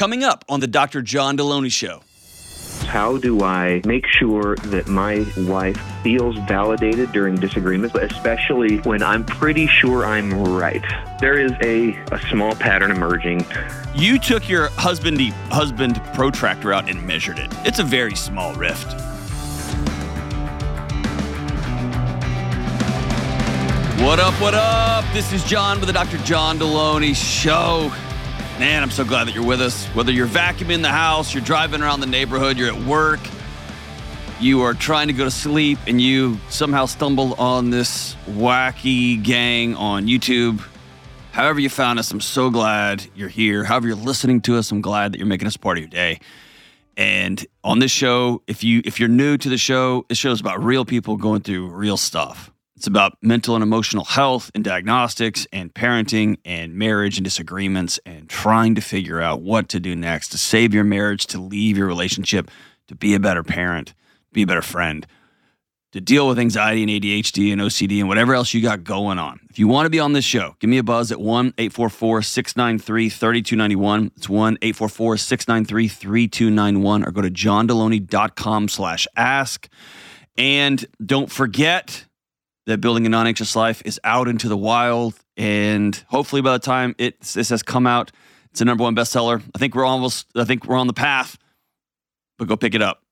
coming up on the Dr. John Delony Show. How do I make sure that my wife feels validated during disagreements, but especially when I'm pretty sure I'm right? There is a, a small pattern emerging. You took your husbandy husband protractor out and measured it. It's a very small rift. What up, what up? This is John with the Dr. John Delony Show. Man, I'm so glad that you're with us. Whether you're vacuuming the house, you're driving around the neighborhood, you're at work, you are trying to go to sleep, and you somehow stumbled on this wacky gang on YouTube. However, you found us, I'm so glad you're here. However, you're listening to us, I'm glad that you're making us part of your day. And on this show, if you if you're new to the show, this show is about real people going through real stuff. It's about mental and emotional health and diagnostics and parenting and marriage and disagreements and trying to figure out what to do next to save your marriage, to leave your relationship, to be a better parent, be a better friend, to deal with anxiety and ADHD and OCD and whatever else you got going on. If you want to be on this show, give me a buzz at 1 844 693 3291. It's 1 844 693 3291 or go to johndelony.com slash ask. And don't forget, that building a non-anxious life is out into the wild and hopefully by the time it this has come out it's a number one bestseller. I think we're almost i think we're on the path but go pick it up.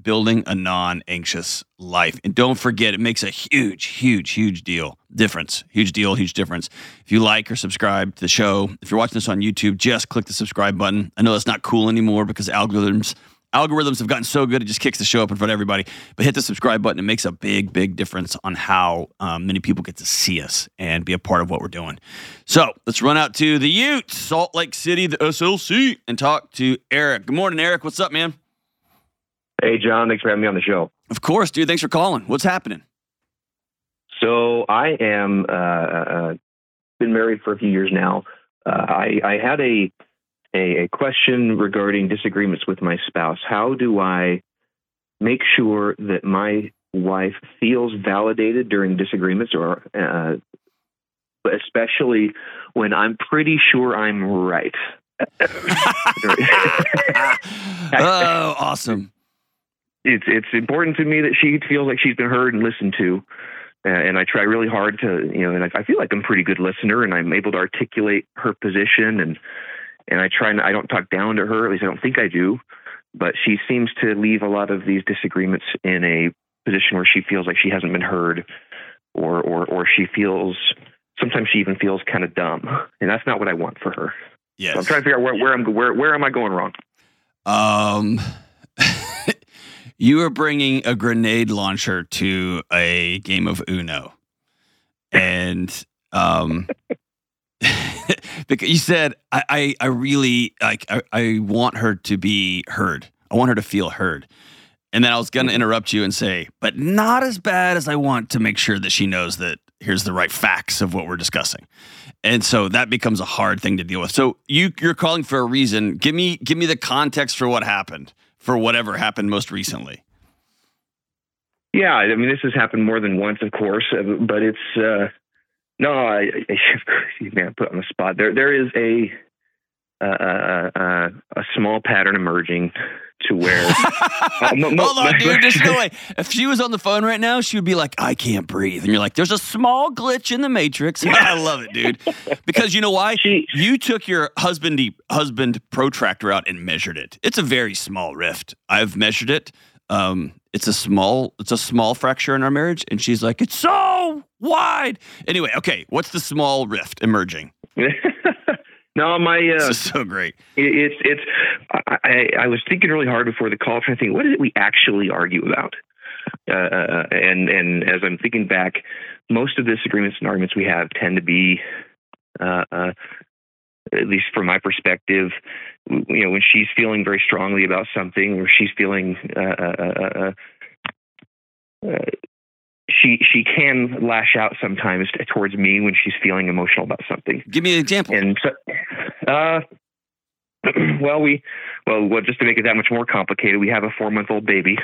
Building a non-anxious life. And don't forget it makes a huge huge huge deal difference. Huge deal huge difference. If you like or subscribe to the show if you're watching this on youtube just click the subscribe button. I know that's not cool anymore because algorithms algorithms have gotten so good it just kicks the show up in front of everybody. But hit the subscribe button. It makes a big big difference on how um, many people get to see us and be a part of what we're doing. So let's run out to the ute salt lake city the slc and talk to eric. Good morning eric. What's up man? Hey, John, thanks for having me on the show. of course dude. Thanks for calling. What's happening? So I am uh, uh, been married for a few years now. Uh, I, I had a, a a question regarding disagreements with my spouse. How do I make sure that my wife feels validated during disagreements, or uh, especially when I'm pretty sure I'm right? oh awesome it's it's important to me that she feels like she's been heard and listened to. Uh, and I try really hard to, you know, and I, I feel like I'm a pretty good listener, and I'm able to articulate her position, and and I try and I don't talk down to her, at least I don't think I do, but she seems to leave a lot of these disagreements in a position where she feels like she hasn't been heard, or or or she feels sometimes she even feels kind of dumb, and that's not what I want for her. yes So I'm trying to figure out where, where I'm where where am I going wrong? Um, you are bringing a grenade launcher to a game of Uno, and um, because you said I, I, I really like I, I want her to be heard. I want her to feel heard. And then I was going to interrupt you and say, but not as bad as I want to make sure that she knows that here's the right facts of what we're discussing. And so that becomes a hard thing to deal with. So you you're calling for a reason. Give me give me the context for what happened, for whatever happened most recently. Yeah, I mean, this has happened more than once, of course, uh, but it's uh, no, I, I man, put on the spot. There, there is a uh, uh, uh, a small pattern emerging to where. uh, mo- mo- Hold on, dude. Just no way. If she was on the phone right now, she would be like, "I can't breathe," and you're like, "There's a small glitch in the matrix." I love it, dude. Because you know why? She- You took your husbandy husband protractor out and measured it. It's a very small rift. I've measured it. Um, it's a small, it's a small fracture in our marriage, and she's like, "It's so wide." Anyway, okay. What's the small rift emerging? no, my uh, This is so great. it, it's it's. I, I, was thinking really hard before the call, trying to think what is it we actually argue about. Uh, uh, and and as I'm thinking back, most of the disagreements and arguments we have tend to be, uh, uh, at least from my perspective, you know, when she's feeling very strongly about something, or she's feeling. She she can lash out sometimes towards me when she's feeling emotional about something. Give me an example. And so, uh, well, we, well, well, just to make it that much more complicated, we have a four month old baby.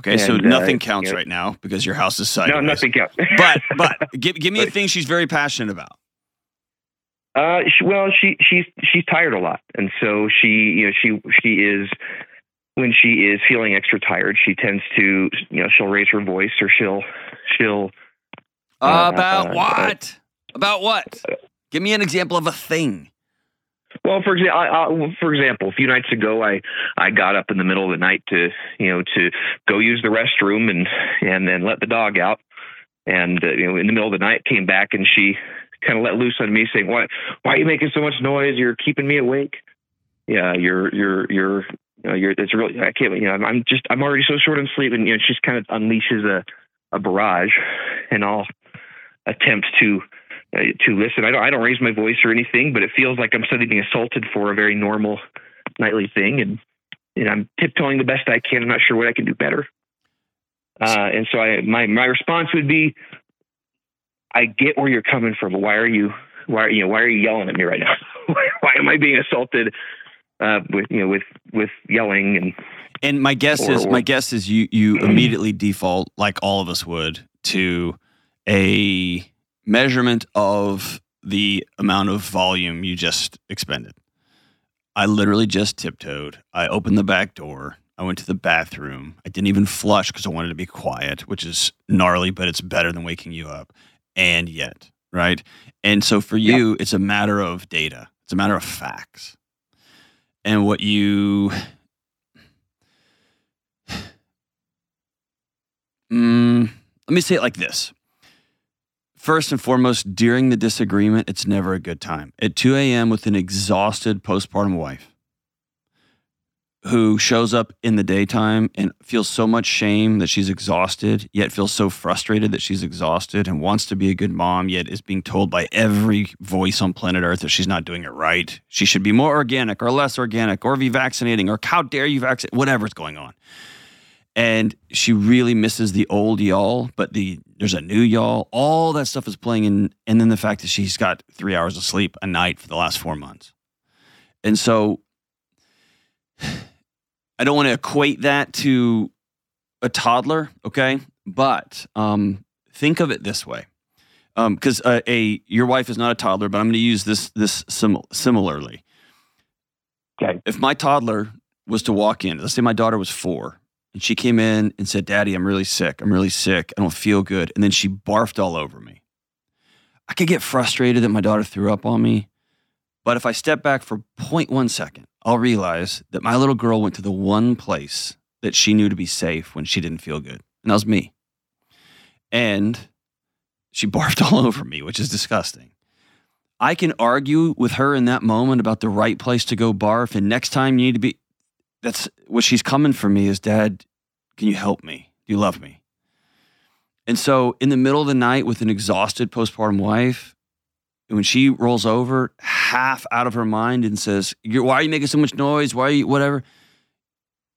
Okay, so and, uh, nothing counts yeah. right now because your house is sideways. No, nothing counts. But but give give me a thing she's very passionate about. Uh, she, well, she she's she's tired a lot, and so she you know she she is when she is feeling extra tired, she tends to you know she'll raise her voice or she'll she'll uh, about uh, what about what? Give me an example of a thing. Well, for example, for example, a few nights ago, I I got up in the middle of the night to you know to go use the restroom and and then let the dog out, and uh, you know in the middle of the night came back and she kind of let loose on me saying, "Why why are you making so much noise? You're keeping me awake." Yeah, you're you're you're you know, you're it's really I can't you know I'm just I'm already so short on sleep and you know she just kind of unleashes a a barrage and I'll attempt to uh, to listen. I don't I don't raise my voice or anything, but it feels like I'm suddenly being assaulted for a very normal nightly thing, and and I'm tiptoeing the best I can. I'm not sure what I can do better. Uh, and so I my my response would be, I get where you're coming from. Why are you why you know why are you yelling at me right now? why am I being assaulted uh, with you know with with yelling and and my guess or, is or, my guess is you you immediately default like all of us would to a measurement of the amount of volume you just expended. I literally just tiptoed. I opened the back door. I went to the bathroom. I didn't even flush because I wanted to be quiet, which is gnarly, but it's better than waking you up. And yet, right? And so for you, yep. it's a matter of data, it's a matter of facts. And what you. Mm, let me say it like this First and foremost, during the disagreement, it's never a good time. At 2 a.m., with an exhausted postpartum wife who shows up in the daytime and feels so much shame that she's exhausted, yet feels so frustrated that she's exhausted and wants to be a good mom, yet is being told by every voice on planet Earth that she's not doing it right. She should be more organic or less organic or be vaccinating or how dare you vaccinate, whatever's going on and she really misses the old y'all, but the there's a new y'all. All that stuff is playing in, and then the fact that she's got three hours of sleep a night for the last four months, and so I don't want to equate that to a toddler, okay? But um, think of it this way, because um, uh, a your wife is not a toddler, but I'm going to use this this sim- similarly. Okay. If my toddler was to walk in, let's say my daughter was four and she came in and said, Daddy, I'm really sick. I'm really sick. I don't feel good. And then she barfed all over me. I could get frustrated that my daughter threw up on me. But if I step back for 0.1 second, I'll realize that my little girl went to the one place that she knew to be safe when she didn't feel good. And that was me. And she barfed all over me, which is disgusting. I can argue with her in that moment about the right place to go barf. And next time you need to be, that's what she's coming for me is dad can you help me do you love me and so in the middle of the night with an exhausted postpartum wife when she rolls over half out of her mind and says why are you making so much noise why are you whatever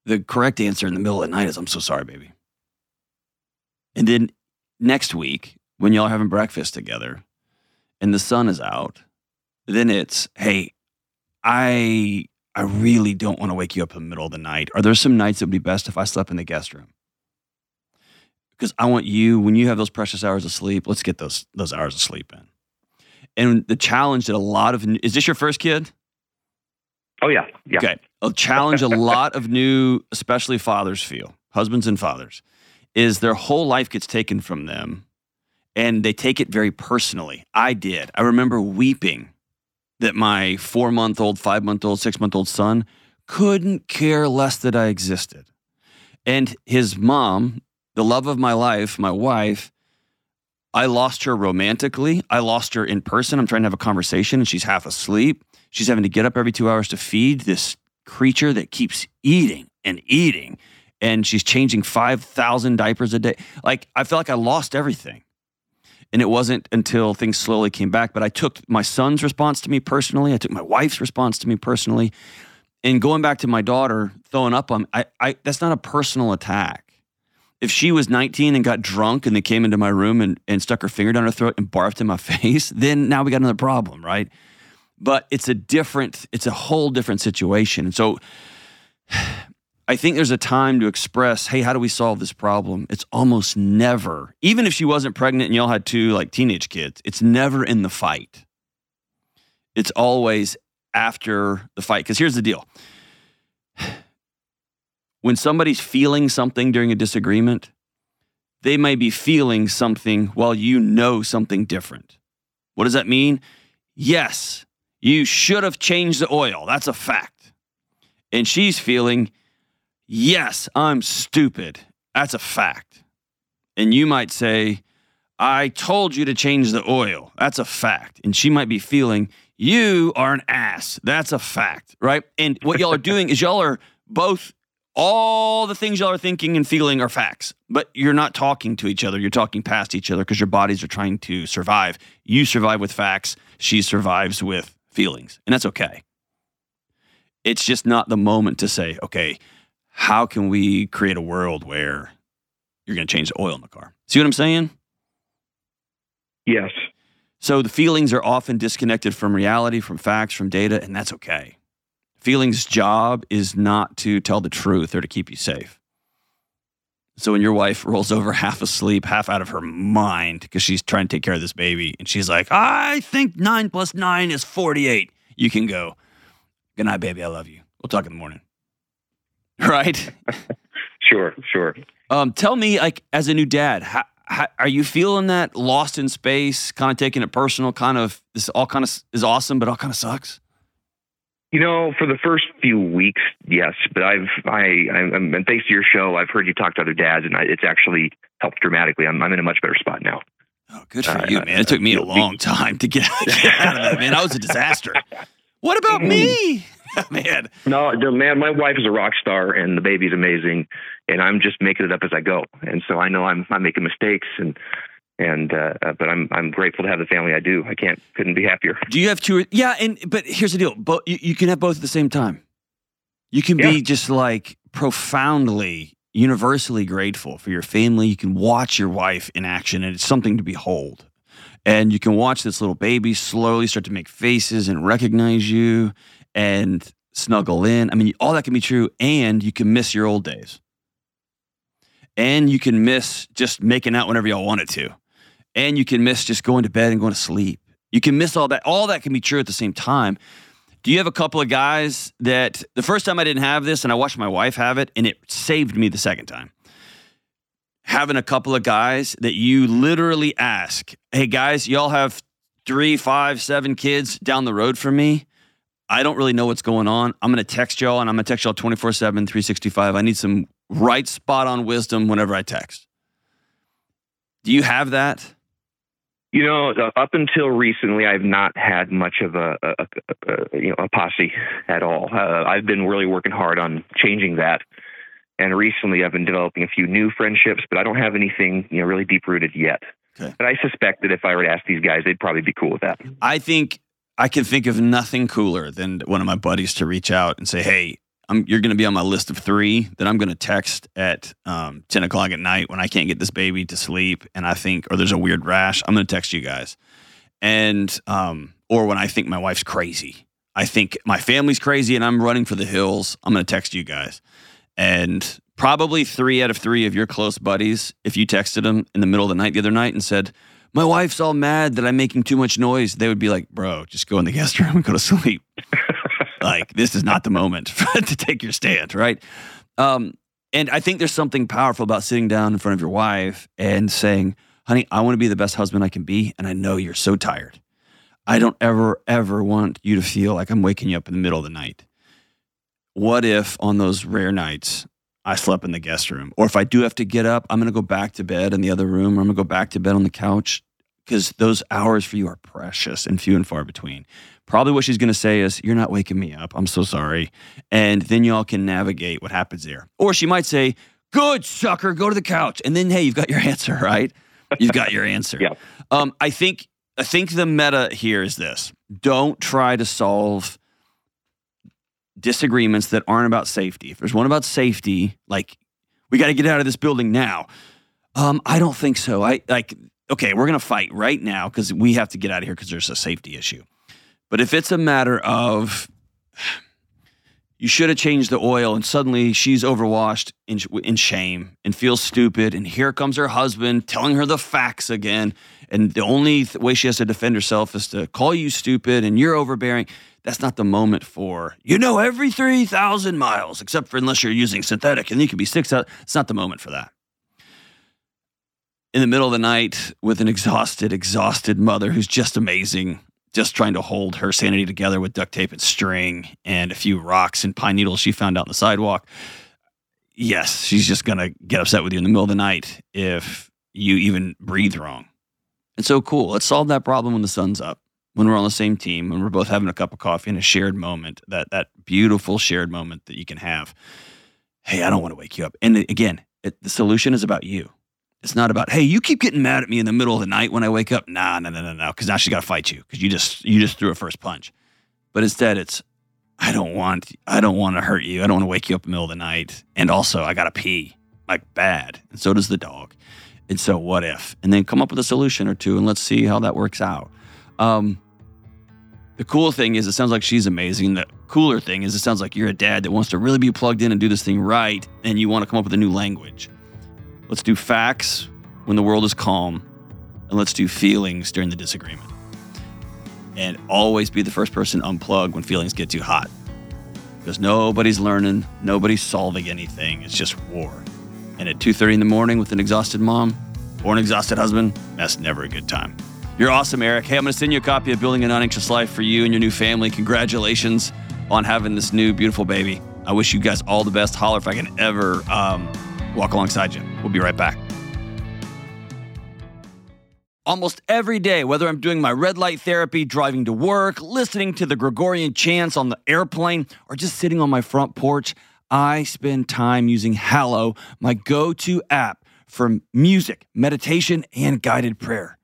the correct answer in the middle of the night is i'm so sorry baby and then next week when y'all are having breakfast together and the sun is out then it's hey i I really don't want to wake you up in the middle of the night. Are there some nights that would be best if I slept in the guest room? Because I want you, when you have those precious hours of sleep, let's get those those hours of sleep in. And the challenge that a lot of is this your first kid? Oh yeah, yeah. Okay, a challenge a lot of new, especially fathers feel, husbands and fathers, is their whole life gets taken from them, and they take it very personally. I did. I remember weeping that my four month old, five month old, six month old son couldn't care less that I existed. And his mom, the love of my life, my wife, I lost her romantically. I lost her in person. I'm trying to have a conversation and she's half asleep. She's having to get up every two hours to feed this creature that keeps eating and eating. And she's changing 5,000 diapers a day. Like, I felt like I lost everything. And it wasn't until things slowly came back. But I took my son's response to me personally. I took my wife's response to me personally. And going back to my daughter throwing up on I, I that's not a personal attack. If she was 19 and got drunk and they came into my room and, and stuck her finger down her throat and barfed in my face, then now we got another problem, right? But it's a different, it's a whole different situation. And so I think there's a time to express, hey, how do we solve this problem? It's almost never, even if she wasn't pregnant and y'all had two like teenage kids, it's never in the fight. It's always after the fight. Because here's the deal when somebody's feeling something during a disagreement, they may be feeling something while you know something different. What does that mean? Yes, you should have changed the oil. That's a fact. And she's feeling, yes, I'm stupid. That's a fact. And you might say, I told you to change the oil. That's a fact. And she might be feeling, you are an ass. That's a fact, right? And what y'all are doing is y'all are both all the things y'all are thinking and feeling are facts, but you're not talking to each other. You're talking past each other because your bodies are trying to survive. You survive with facts, she survives with feelings, and that's okay. It's just not the moment to say, okay, how can we create a world where you're going to change the oil in the car? See what I'm saying? Yes. So the feelings are often disconnected from reality, from facts, from data, and that's okay. Feelings' job is not to tell the truth or to keep you safe. So when your wife rolls over half asleep, half out of her mind because she's trying to take care of this baby, and she's like, I think nine plus nine is 48, you can go, Good night, baby. I love you. We'll talk in the morning. Right? sure, sure. Um, tell me, like, as a new dad, how, how, are you feeling that lost in space, kind of taking it personal, kind of, this all kind of is awesome, but all kind of sucks? You know, for the first few weeks, yes, but I've I I'm, and thanks to your show, I've heard you talk to other dads, and I, it's actually helped dramatically. I'm I'm in a much better spot now. Oh, good for uh, you, man! It took me a long time to get, get out of that, man. I was a disaster. What about me, man? No, man, my wife is a rock star, and the baby's amazing, and I'm just making it up as I go. And so I know I'm I'm making mistakes, and and uh, uh, but I'm I'm grateful to have the family I do. I can't couldn't be happier. Do you have two? Yeah, and but here's the deal: but you, you can have both at the same time. You can yeah. be just like profoundly, universally grateful for your family. You can watch your wife in action, and it's something to behold. And you can watch this little baby slowly start to make faces and recognize you and snuggle in. I mean, all that can be true, and you can miss your old days. And you can miss just making out whenever y'all wanted to and you can miss just going to bed and going to sleep. You can miss all that. All that can be true at the same time. Do you have a couple of guys that the first time I didn't have this and I watched my wife have it and it saved me the second time? Having a couple of guys that you literally ask, hey guys, y'all have three, five, seven kids down the road from me. I don't really know what's going on. I'm going to text y'all and I'm going to text y'all 24 7, 365. I need some right spot on wisdom whenever I text. Do you have that? You know, up until recently, I've not had much of a, a, a, a you know a posse at all. Uh, I've been really working hard on changing that, and recently I've been developing a few new friendships, but I don't have anything you know really deep rooted yet. Okay. But I suspect that if I were to ask these guys, they'd probably be cool with that. I think I can think of nothing cooler than one of my buddies to reach out and say, "Hey, I'm, you're going to be on my list of three that I'm going to text at um, 10 o'clock at night when I can't get this baby to sleep. And I think, or there's a weird rash, I'm going to text you guys. And, um, or when I think my wife's crazy, I think my family's crazy and I'm running for the hills, I'm going to text you guys. And probably three out of three of your close buddies, if you texted them in the middle of the night the other night and said, my wife's all mad that I'm making too much noise, they would be like, bro, just go in the guest room and go to sleep. Like this is not the moment to take your stand, right? Um, and I think there's something powerful about sitting down in front of your wife and saying, "Honey, I want to be the best husband I can be, and I know you're so tired. I don't ever, ever want you to feel like I'm waking you up in the middle of the night. What if on those rare nights I slept in the guest room, or if I do have to get up, I'm going to go back to bed in the other room, or I'm going to go back to bed on the couch because those hours for you are precious and few and far between. Probably what she's going to say is, You're not waking me up. I'm so sorry. And then y'all can navigate what happens there. Or she might say, Good sucker, go to the couch. And then, hey, you've got your answer, right? You've got your answer. yeah. Um, I think I think the meta here is this. Don't try to solve disagreements that aren't about safety. If there's one about safety, like we got to get out of this building now. Um, I don't think so. I like okay, we're going to fight right now because we have to get out of here because there's a safety issue. But if it's a matter of you should have changed the oil. And suddenly she's overwashed in, in shame and feels stupid. And here comes her husband telling her the facts again. And the only th- way she has to defend herself is to call you stupid and you're overbearing. That's not the moment for, you know, every 3,000 miles, except for unless you're using synthetic and you could be 6,000. It's not the moment for that. In the middle of the night with an exhausted, exhausted mother who's just amazing, just trying to hold her sanity together with duct tape and string and a few rocks and pine needles she found out on the sidewalk. Yes, she's just going to get upset with you in the middle of the night if you even breathe wrong. And so cool. Let's solve that problem when the sun's up, when we're on the same team, when we're both having a cup of coffee in a shared moment, that that beautiful shared moment that you can have. Hey, I don't want to wake you up. And again, it, the solution is about you. It's not about, hey, you keep getting mad at me in the middle of the night when I wake up. Nah, no, no, no, no. Because now she's got to fight you because you just you just threw a first punch. But instead, it's I don't want I don't want to hurt you. I don't want to wake you up in the middle of the night. And also, I got to pee like bad, and so does the dog. And so, what if? And then come up with a solution or two, and let's see how that works out. Um, the cool thing is, it sounds like she's amazing. The cooler thing is, it sounds like you're a dad that wants to really be plugged in and do this thing right, and you want to come up with a new language. Let's do facts when the world is calm, and let's do feelings during the disagreement. And always be the first person unplug when feelings get too hot. Because nobody's learning, nobody's solving anything. It's just war. And at 2:30 in the morning with an exhausted mom or an exhausted husband, that's never a good time. You're awesome, Eric. Hey, I'm going to send you a copy of Building an Unanxious Life for you and your new family. Congratulations on having this new beautiful baby. I wish you guys all the best. Holler if I can ever um, walk alongside you. We'll be right back. Almost every day, whether I'm doing my red light therapy, driving to work, listening to the Gregorian chants on the airplane, or just sitting on my front porch, I spend time using Hallow, my go to app for music, meditation, and guided prayer.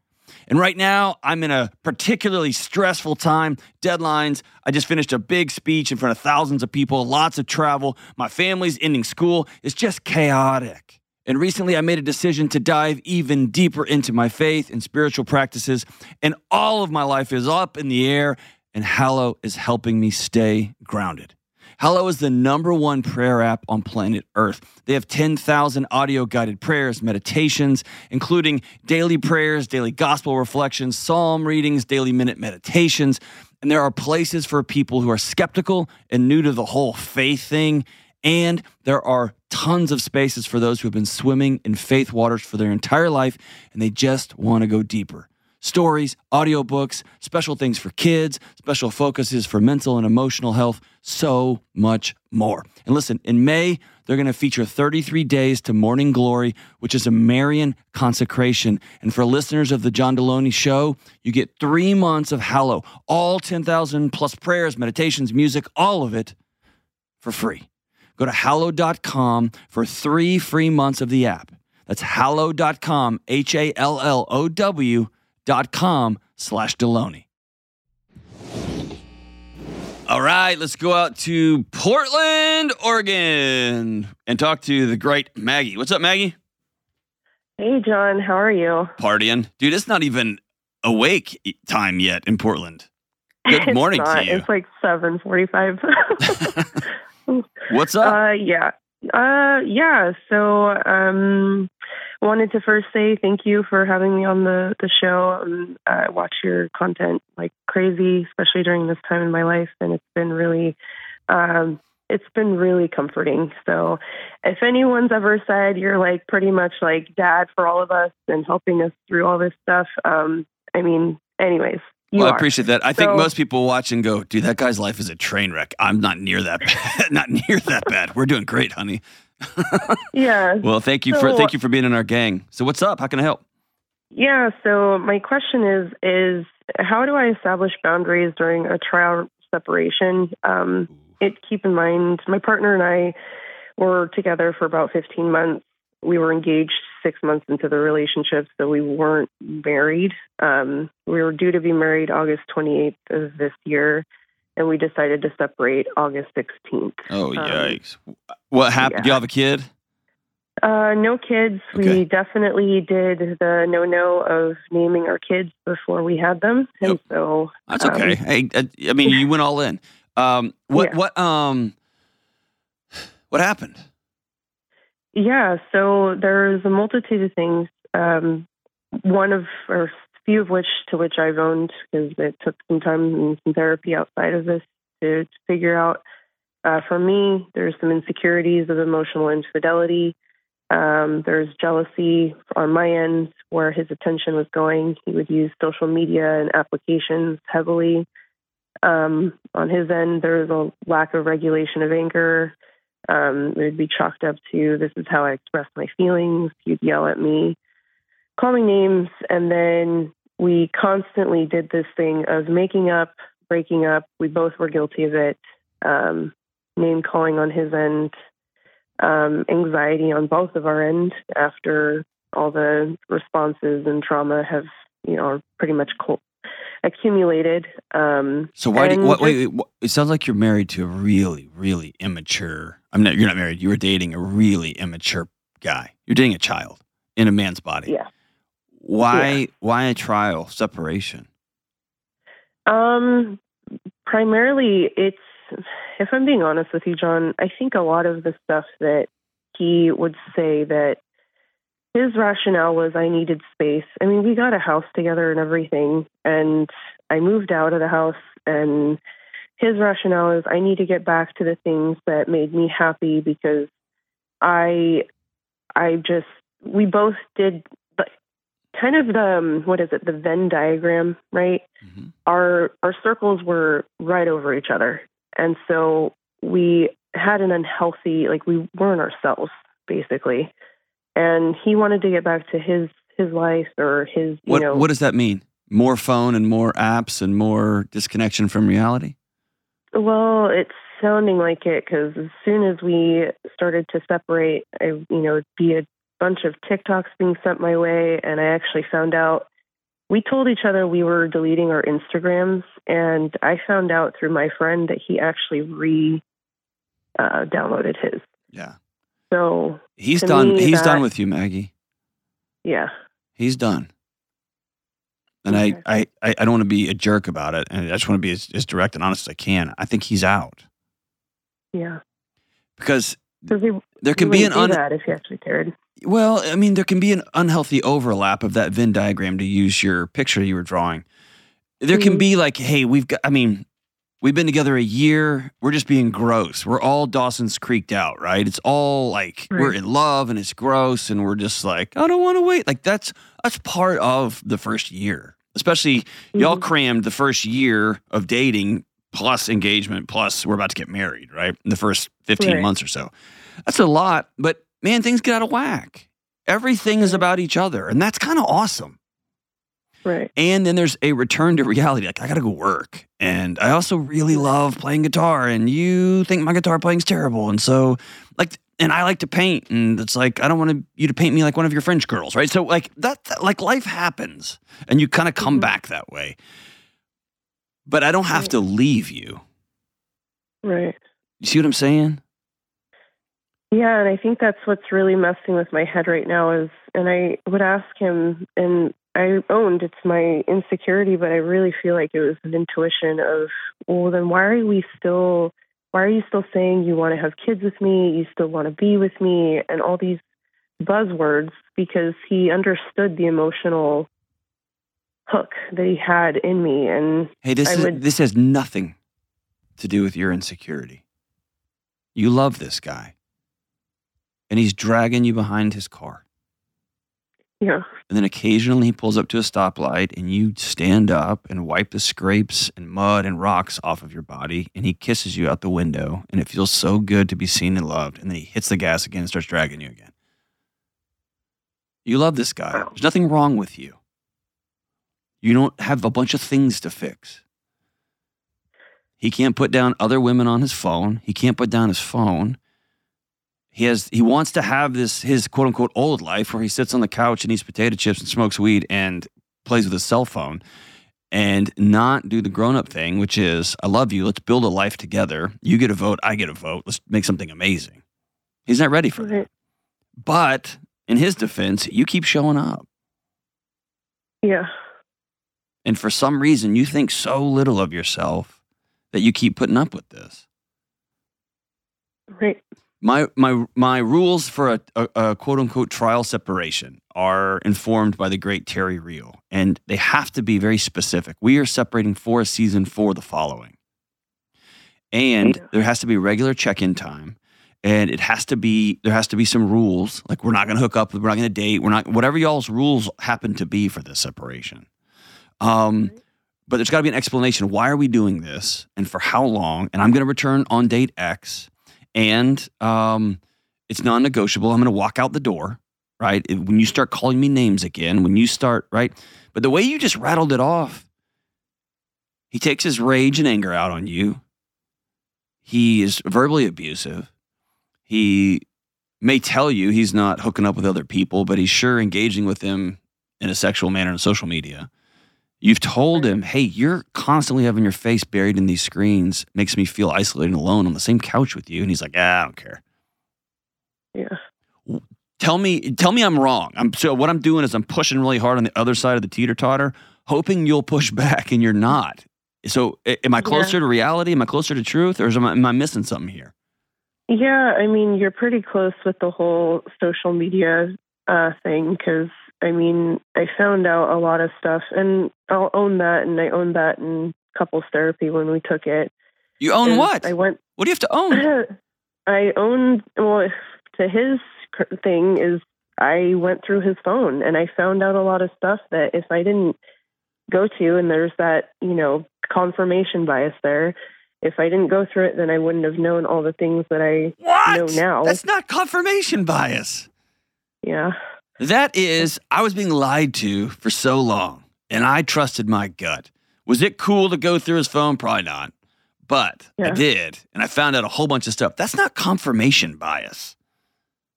And right now, I'm in a particularly stressful time. Deadlines. I just finished a big speech in front of thousands of people, lots of travel. My family's ending school. It's just chaotic. And recently, I made a decision to dive even deeper into my faith and spiritual practices. And all of my life is up in the air, and Hallow is helping me stay grounded. Hallow is the number one prayer app on planet Earth. They have 10,000 audio guided prayers, meditations, including daily prayers, daily gospel reflections, psalm readings, daily minute meditations. And there are places for people who are skeptical and new to the whole faith thing. And there are tons of spaces for those who have been swimming in faith waters for their entire life and they just want to go deeper. Stories, audiobooks, special things for kids, special focuses for mental and emotional health, so much more. And listen, in May, they're going to feature 33 days to morning glory, which is a Marian consecration. And for listeners of the John Delony show, you get three months of Hallow, all 10,000 plus prayers, meditations, music, all of it for free. Go to hallow.com for three free months of the app. That's hallow.com, H A L L O W.com slash Delony. All right, let's go out to Portland, Oregon, and talk to the great Maggie. What's up, Maggie? Hey, John. How are you? Partying. Dude, it's not even awake time yet in Portland. Good morning to you. It's like 7.45. What's up? Uh, yeah. Uh, yeah. So, um, wanted to first say thank you for having me on the the show. Um, I watch your content like crazy, especially during this time in my life, and it's been really, um, it's been really comforting. So, if anyone's ever said you're like pretty much like dad for all of us and helping us through all this stuff, um, I mean, anyways, you well, I appreciate that. I think most people watch and go, dude, that guy's life is a train wreck. I'm not near that bad. not near that bad. We're doing great, honey. Yeah. Well, thank you for thank you for being in our gang. So what's up? How can I help? Yeah, so my question is is how do I establish boundaries during a trial separation? Um, it keep in mind my partner and I were together for about 15 months. We were engaged 6 months into the relationship, so we weren't married. Um, we were due to be married August 28th of this year, and we decided to separate August 16th. Oh Um, yikes! What happened? Do you have a kid? Uh, no kids. Okay. We definitely did the no no of naming our kids before we had them, and Yep. so That's um, okay. hey, uh, I mean, you went all in. Um, what Yeah. what um, What happened? Yeah, so there's a multitude of things. Um, one of, or few of which to which I've owned because it took some time and some therapy outside of this to, to figure out. Uh, for me, there's some insecurities of emotional infidelity. Um, there's jealousy on my end where his attention was going. He would use social media and applications heavily. Um, on his end, there was a lack of regulation of anger. Um, it would be chalked up to this is how I express my feelings. He'd yell at me, call me names, and then we constantly did this thing of making up, breaking up. We both were guilty of it. Um, name calling on his end, um, anxiety on both of our end after all the responses and trauma have, you know, are pretty much co- accumulated. Um, So why? Do, and what, wait, wait, what, it sounds like you're married to a really, really immature. I'm not. You're not married. You were dating a really immature guy. You're dating a child in a man's body. Yeah. Why? Why a trial separation? Um, primarily, it's if I'm being honest with you, John. I think a lot of the stuff that he would say that his rationale was I needed space. I mean, we got a house together and everything, and I moved out of the house. And his rationale is I need to get back to the things that made me happy because I, I just we both did kind of the um, what is it the Venn diagram, right? hmm our our circles were right over each other and so we had an unhealthy like we weren't ourselves basically and he wanted to get back to his his life or his you What? know What does that mean? More phone and more apps and more disconnection from reality. well it's sounding like it because as soon as we started to separate i you know be a bunch of tiktoks being sent my way and i actually found out we told each other we were deleting our instagrams and i found out through my friend that he actually re uh, downloaded his Yeah. so He's done. me, He's that- done with you, Maggie. yeah He's done. And Okay. I, I, I don't want to be a jerk about it, and I just want to be as, as direct and honest as I can. I think he's out yeah because he, there can be an un, that if he actually cared well, I mean, there can be an unhealthy overlap of that Venn diagram to use your picture you were drawing. There can Mhm. be like, hey, we've got. I mean, we've been together a year. We're just being gross. We're all Dawson's Creeked out, right? It's all like we're in love and it's gross, and we're just like, I don't want to wait. Like that's that's part of the first year, especially y'all Mhm. crammed the first year of dating plus engagement plus we're about to get married, right? In the first 15 Right. months or so. That's a lot, but man, things get out of whack. Everything is about each other, and that's kind of awesome. right And then there's a return to reality. Like, I got to go work. And I also really love playing guitar. And you think my guitar playing's terrible. And so, like, and I like to paint. And it's like, I don't want to, you to paint me like one of your French girls, right? So, like, that, that- like, life happens. And you kind of come Mhm. back that way. But I don't have Right. to leave you. right You see what I'm saying? Yeah, and I think that's what's really messing with my head right now is and I would ask him and I owned it's my insecurity, but I really feel like it was an intuition of, well then why are we still why are you still saying you want to have kids with me, you still want to be with me and all these buzzwords because he understood the emotional hook that he had in me and Hey, this I is would- this has nothing to do with your insecurity. You love this guy. And he's dragging you behind his car. yeah. And then occasionally he pulls up to a stoplight and you stand up and wipe the scrapes and mud and rocks off of your body and he kisses you out the window and it feels so good to be seen and loved. And then he hits the gas again and starts dragging you again. You love this guy. Wow. There's nothing wrong with you. You don't have a bunch of things to fix. He can't put down other women on his phone. He can't put down his phone. He has he wants to have this his quote unquote old life where he sits on the couch and eats potato chips and smokes weed and plays with his cell phone and not do the grown up thing, which is I love you. Let's build a life together. You get a vote, I get a vote. Let's make something amazing. He's not ready for that. Right. But in his defense, you keep showing up. Yeah. And for some reason, you think so little of yourself that you keep putting up with this. Right. My my my rules for a, a, a quote unquote trial separation are informed by the great Terry Real, and they have to be very specific. We are separating for a season for the following, and there has to be regular check-in time, and it has to be there has to be some rules like we're not going to hook up, we're not going to date, we're not whatever y'all's rules happen to be for this separation. Um, but there's got to be an explanation. Why are we doing this, and for how long? And I'm going to return on date X, and um, it's non-negotiable. I'm going to walk out the door. Right when you start calling me names again, when you start right, but the way you just rattled it off, he takes his rage and anger out on you. He is verbally abusive. He may tell you he's not hooking up with other people, but he's sure engaging with them in a sexual manner on social media. You've told him, hey, you're constantly having your face buried in these screens, makes me feel isolated and alone on the same couch with you. And he's like, ah, I don't care. Yeah. Tell me, tell me I'm wrong. I'm so what I'm doing is I'm pushing really hard on the other side of the teeter totter, hoping you'll push back, and you're not. So, am I closer to reality? Am I closer to truth, or is, am, I, am I missing something here? Yeah, I mean, you're pretty close with the whole social media uh, thing because, I mean, I found out a lot of stuff, and I'll own that, and I owned that in couples therapy when we took it. You own And what? I went. what do you have to own? I owned. Well, to his thing is, I went through his phone, and I found out a lot of stuff that if I didn't go to, and there's that, you know, confirmation bias there. If I didn't go through it, then I wouldn't have known all the things that I What? know now. That's not confirmation bias. Yeah. That is, I was being lied to for so long, and I trusted my gut. Was it cool to go through his phone? Probably not. But I did, and I found out a whole bunch of stuff. That's not confirmation bias.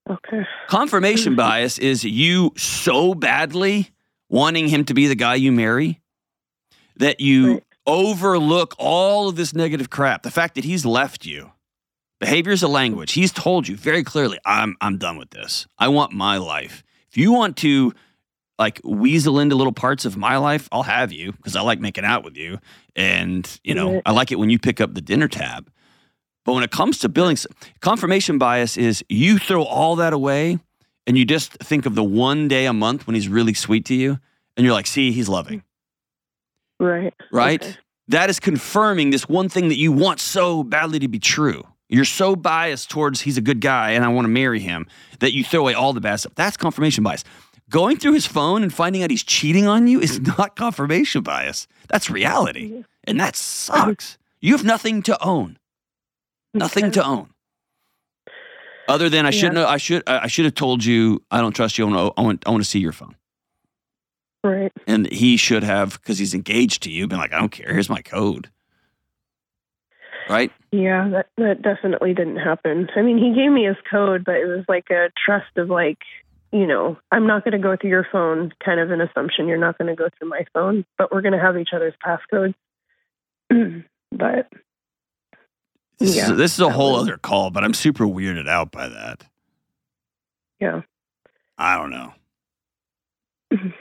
Okay. Confirmation bias is you so badly wanting him to be the guy you marry that you Right. overlook all of this negative crap. The fact that he's left you. Behavior is a language. He's told you very clearly, I'm I'm done with this. I want my life. If you want to like weasel into little parts of my life, I'll have you because I like making out with you. And, you know. I like it when you pick up the dinner tab. But when it comes to billing, confirmation bias is you throw all that away and you just think of the one day a month when he's really sweet to you and you're like, see, he's loving, Right. right? Okay. That is confirming this one thing that you want so badly to be true. You're so biased towards he's a good guy and I want to marry him that you throw away all the bad stuff. That's confirmation bias. Going through his phone and finding out he's cheating on you is not confirmation bias. That's reality. And that sucks. You have nothing to own. Nothing to own. Other than I Yeah. shouldn't have, I should I should have told you I don't trust you. I want to, I want, I want to see your phone. Right. And he should have because he's engaged to you been like I don't care. Here's my code. Right? Yeah, that that definitely didn't happen. I mean, he gave me his code, but it was like a trust of like, you know, I'm not going to go through your phone, kind of an assumption you're not going to go through my phone, but we're going to have each other's passcodes. but This, Yeah, is, this is a whole was- other call, but I'm super weirded out by that. yeah, I don't know.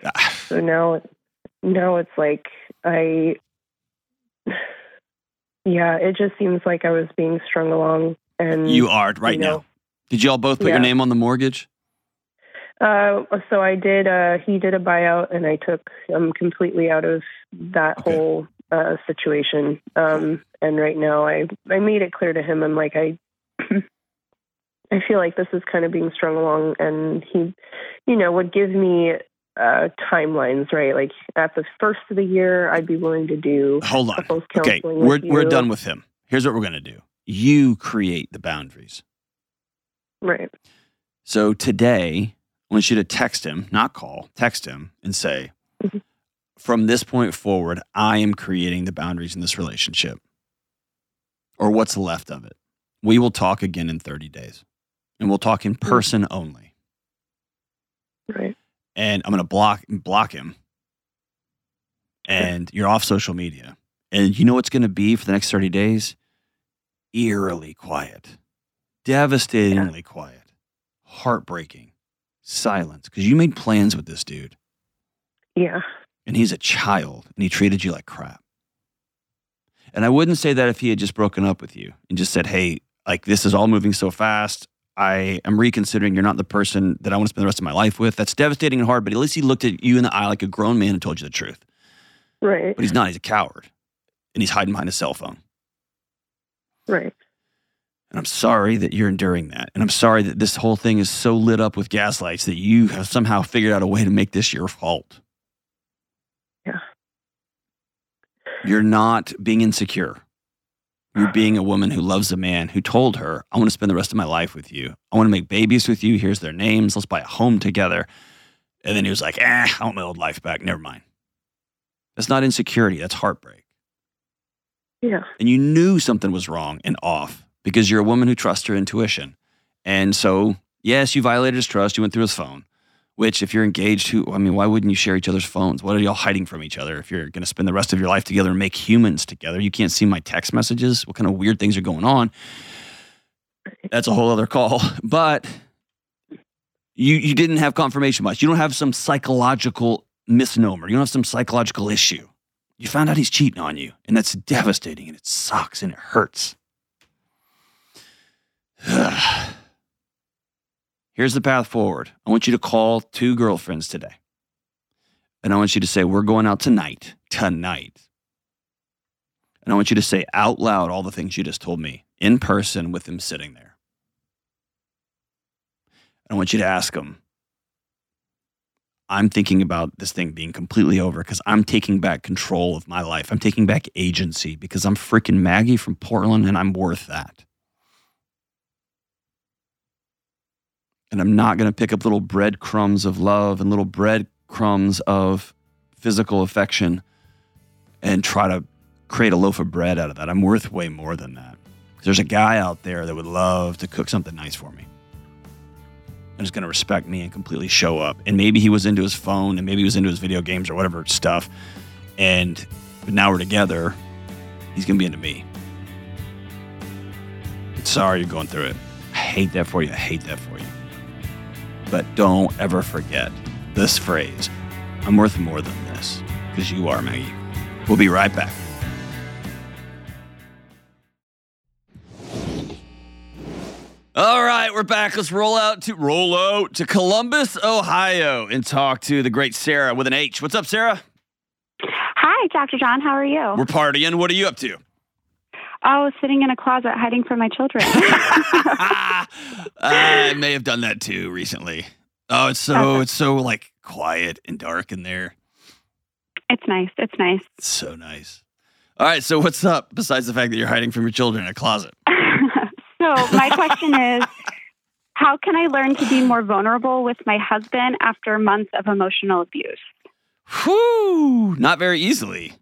so now now it's like I yeah, it just seems like I was being strung along and you are right you know, now. Did you all both put your name on the mortgage? Uh, so I did. Uh, he did a buyout, and I took. I'm completely out of that Okay. whole uh, situation. Um, and right now, I I made it clear to him. I'm like I. I feel like this is kind of being strung along, and he, you know, would give me uh, timelines. Right, like at the first of the year, I'd be willing to do Hold on. Okay, we're we're done with him. Here's what we're gonna do. You create the boundaries. Right. So today, I want you to text him, not call, text him and say, Mhm. from this point forward, I am creating the boundaries in this relationship or what's left of it. We will talk again in 30 days and we'll talk in person only. Right. And I'm to block, block him and you're off social media. And you know what's to be for the next 30 days? Eerily quiet, devastatingly quiet, heartbreaking, silence. Because you made plans with this dude Yeah. and he's a child and he treated you like crap. And I wouldn't say that if he had just broken up with you and just said, hey, like this is all moving so fast. I am reconsidering. You're not the person that I want to spend the rest of my life with. That's devastating and hard, but at least he looked at you in the eye like a grown man and told you the truth. Right. But he's not. He's a coward. And he's hiding behind a cell phone. Right. And I'm sorry that you're enduring that. And I'm sorry that this whole thing is so lit up with gaslights that you have somehow figured out a way to make this your fault. Yeah. You're not being insecure. You're being a woman who loves a man who told her, I want to spend the rest of my life with you. I want to make babies with you. Here's their names. Let's buy a home together. And then he was like, eh, I want my old life back. Never mind. That's not insecurity. That's heartbreak. Yeah. And you knew something was wrong and off because you're a woman who trusts her intuition. And so, yes, you violated his trust. You went through his phone, which, if you're engaged, who, I mean, why wouldn't you share each other's phones? What are y'all hiding from each other? If you're going to spend the rest of your life together and make humans together, you can't see my text messages. What kind of weird things are going on? That's a whole other call. But you, you didn't have confirmation much. You don't have some psychological misnomer. You don't have some psychological issue. You found out he's cheating on you, and that's devastating, and it sucks, and it hurts. Here's the path forward. I want you to call two girlfriends today. And I want you to say, We're going out tonight, tonight. And I want you to say out loud all the things you just told me in person with them sitting there. And I want you to ask them, I'm thinking about this thing being completely over because I'm taking back control of my life. I'm taking back agency because I'm freaking Maggie from Portland and I'm worth that. And I'm not going to pick up little breadcrumbs of love and little breadcrumbs of physical affection and try to create a loaf of bread out of that. I'm worth way more than that. There's a guy out there that would love to cook something nice for me and is going to respect me and completely show up. And maybe he was into his phone and maybe he was into his video games or whatever stuff. And now we're together. He's going to be into me. Sorry you're going through it. I hate that for you. I hate that for you. But don't ever forget this phrase I'm worth more than this because you are, Maggie. We'll be right back. All right, we're back. Let's roll out to roll out to Columbus, Ohio, and talk to the great Sarah with an H. What's up, Sarah? Hi, Dr. John. How are you? We're partying. What are you up to? Oh, sitting in a closet hiding from my children. I may have done that too recently. Oh, it's so Okay. it's so like quiet and dark in there. it's nice. It's nice. It's so nice. All right, so what's up besides the fact that you're hiding from your children in a closet? so, my question is how can I learn to be more vulnerable with my husband after months of emotional abuse? Whew, not very easily.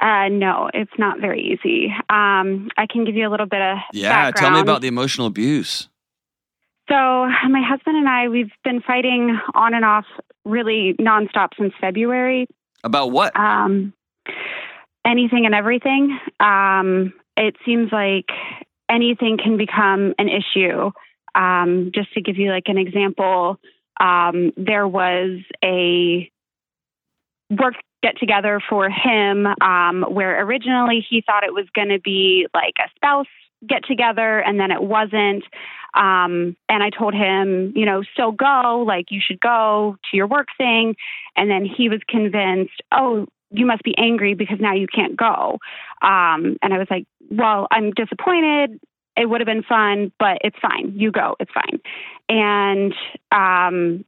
Uh, no, it's not very easy. Um, I can give you a little bit of Yeah, tell me about the emotional abuse. So, my husband and I, we've been fighting on and off really nonstop since February. About what? um, anything and everything. Um, it seems like anything can become an issue. Um, just to give you like an example, um, there was a work get together for him um, where originally he thought it was going to be like a spouse get together and then it wasn't. Um, and I told him, you know, so go, like you should go to your work thing. And then he was convinced, oh, you must be angry because now you can't go. Um, and I was like, well, I'm disappointed. It would have been fun, but it's fine. You go. It's fine. And um,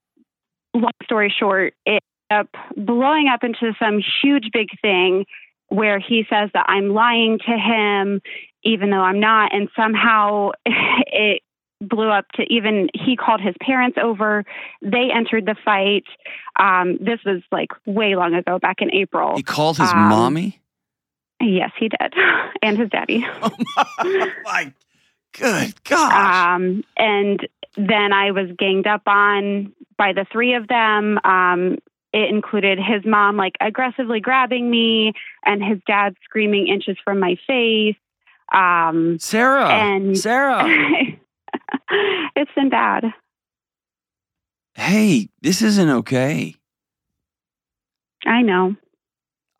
long story short, it up blowing up into some huge big thing where he says that I'm lying to him, even though I'm not. And somehow it blew up to even he called his parents over. They entered the fight. Um, this was like way long ago, back in April. He called his um, mommy? Yes, he did, and his daddy. Oh my good gosh. Um, and then I was ganged up on by the three of them. Um, it included his mom like aggressively grabbing me and his dad screaming inches from my face. Um, Sarah. and- Sarah. it's been bad. Hey, this isn't okay. I know.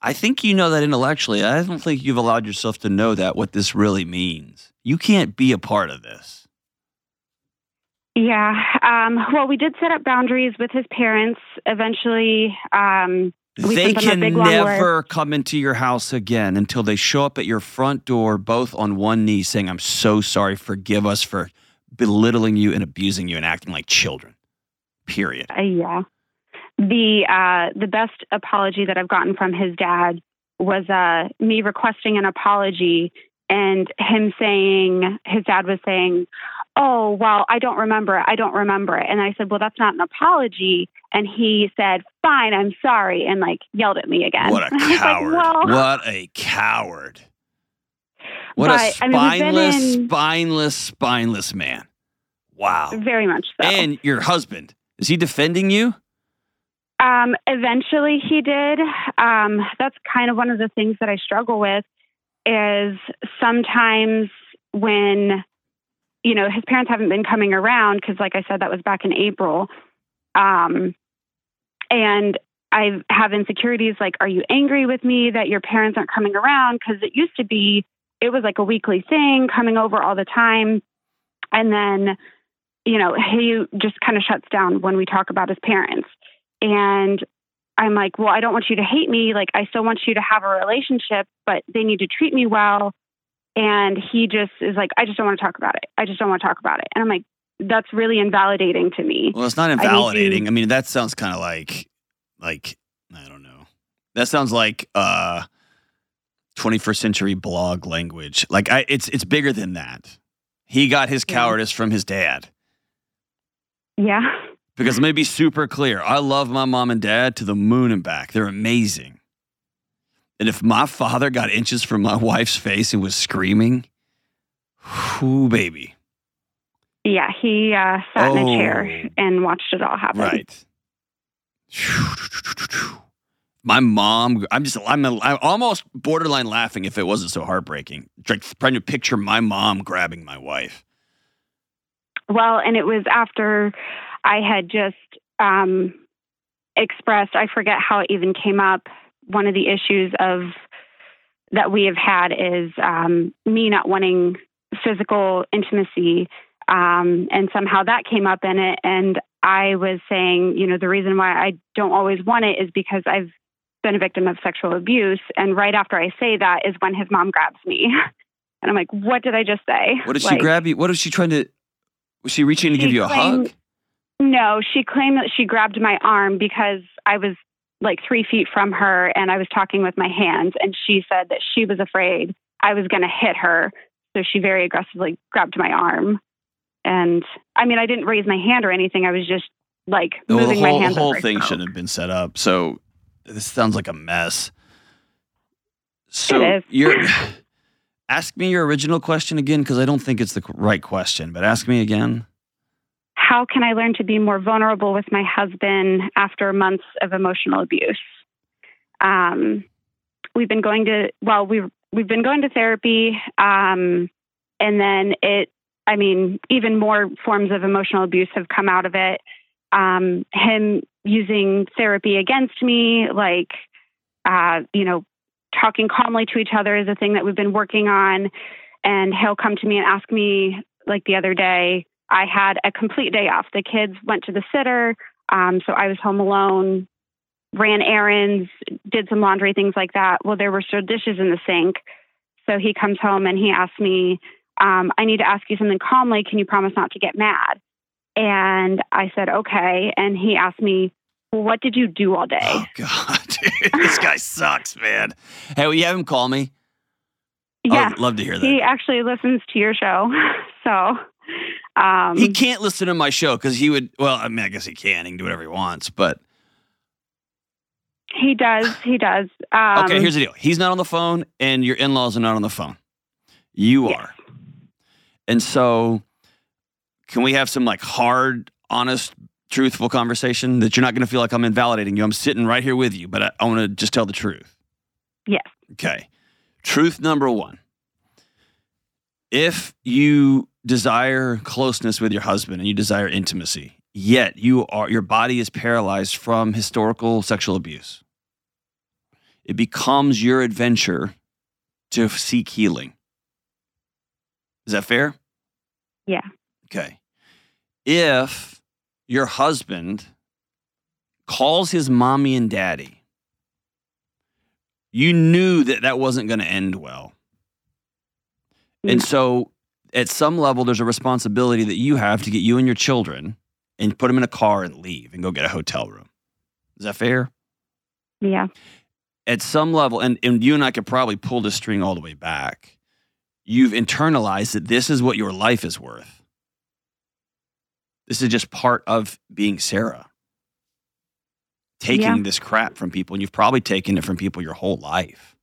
I think you know that intellectually. I don't think you've allowed yourself to know that what this really means. You can't be a part of this. Yeah. Um, well, we did set up boundaries with his parents. Eventually, um, they can never come into your house again until they show up at your front door, both on one knee, saying, I'm so sorry, forgive us for belittling you and abusing you and acting like children. Period. Uh, yeah. The uh, the best apology that I've gotten from his dad was uh, me requesting an apology and him saying his dad was saying, "Oh, well, I don't remember it. I don't remember it." And I said, "Well, that's not an apology." And he said, "Fine, I'm sorry," and like yelled at me again. What a And I was like, coward. well, what a coward. What But, a I mean, we've been spineless, in- spineless, spineless man. Wow. very much so. And your husband, is he defending you? Um, eventually he did. Um, that's kind of one of the things that I struggle with is sometimes when, you know, his parents haven't been coming around because, like I said, that was back in April. Um, and I have insecurities like, are you angry with me that your parents aren't coming around? Because it used to be, it was like a weekly thing coming over all the time. And then, you know, he just kind of shuts down when we talk about his parents. And I'm like, well, I don't want you to hate me. Like, I still want you to have a relationship, but they need to treat me well. And he just is like, I just don't want to talk about it. I just don't want to talk about it. And I'm like, that's really invalidating to me. Well, it's not invalidating. I, mean, that sounds kind of like, like, I don't know. That sounds like uh 21st century blog language. Like, I, it's it's bigger than that. He got his Yeah. cowardice from his dad. Yeah. Because let me be super clear. I love my mom and dad to the moon and back. They're amazing. And if my father got inches from my wife's face and was screaming, whoo, baby. Yeah. He uh, sat in a Oh. chair and watched it all happen. Right. My mom, I'm just, I'm, I'm almost borderline laughing if it wasn't so heartbreaking. Like trying to picture my mom grabbing my wife. Well, and it was after I had just um, expressed, I forget how it even came up. One of the issues of that we have had is um, me not wanting physical intimacy. Um, and somehow that came up in it. And I was saying, you know, the reason why I don't always want it is because I've been a victim of sexual abuse. And right after I say that is when his mom grabs me. And I'm like, what did I just say? What did she grab you? What was she trying to, was she reaching to give you a claimed- hug? No, she claimed that she grabbed my arm because I was like three feet from her and I was talking with my hands. And she said that she was afraid I was going to hit her. So she very aggressively grabbed my arm. And I mean, I didn't raise my hand or anything. I was just like Well, moving the my whole, hands. whole thing shouldn't have been set up. So this sounds like a mess. So you're ask me your original question again because I don't think it's the right question. But ask me again. How can I learn to be more vulnerable with my husband after months of emotional abuse? Um, we've been going to well, we've we've been going to therapy, um, and then it. I mean, even more forms of emotional abuse have come out of it. Um, him using therapy against me, like uh, you know, talking calmly to each other is a thing that we've been working on. And he'll come to me and ask me, like the other day, I had a complete day off. The kids went to the sitter, um, so I was home alone, ran errands, did some laundry, things like that. Well, there were still dishes in the sink. So he comes home and he asks me, um, I need to ask you something calmly. Can you promise not to get mad? And I said, okay. And he asked me, well, what did you do all day? Oh God, dude, this guy sucks, man. Hey, will you have him call me? yeah. I'd love to hear that. He actually listens to your show. So, um, He can't listen to my show because he would. Well, I mean, I guess he can. He can do whatever he wants. But he does. He does. Um, okay, here's the deal. He's not on the phone, and your in-laws are not on the phone. You Yes. are, and so can we have some like hard, honest, truthful conversation that you're not going to feel like I'm invalidating you? I'm sitting right here with you, but I, I want to just tell the truth. Yes. Okay. Truth number one. If you desire closeness with your husband and you desire intimacy, yet you are your body is paralyzed from historical sexual abuse, it becomes your adventure to seek healing. Is that fair? Yeah. Okay. if your husband calls his mommy and daddy, you knew that that wasn't going to end well. And mm. so, at some level, there's a responsibility that you have to get you and your children and put them in a car and leave and go get a hotel room. Is that fair? Yeah. At some level, and, and you and I could probably pull the string all the way back. You've internalized that this is what your life is worth. This is just part of being Sarah. Taking Yeah. this crap from people, and you've probably taken it from people your whole life.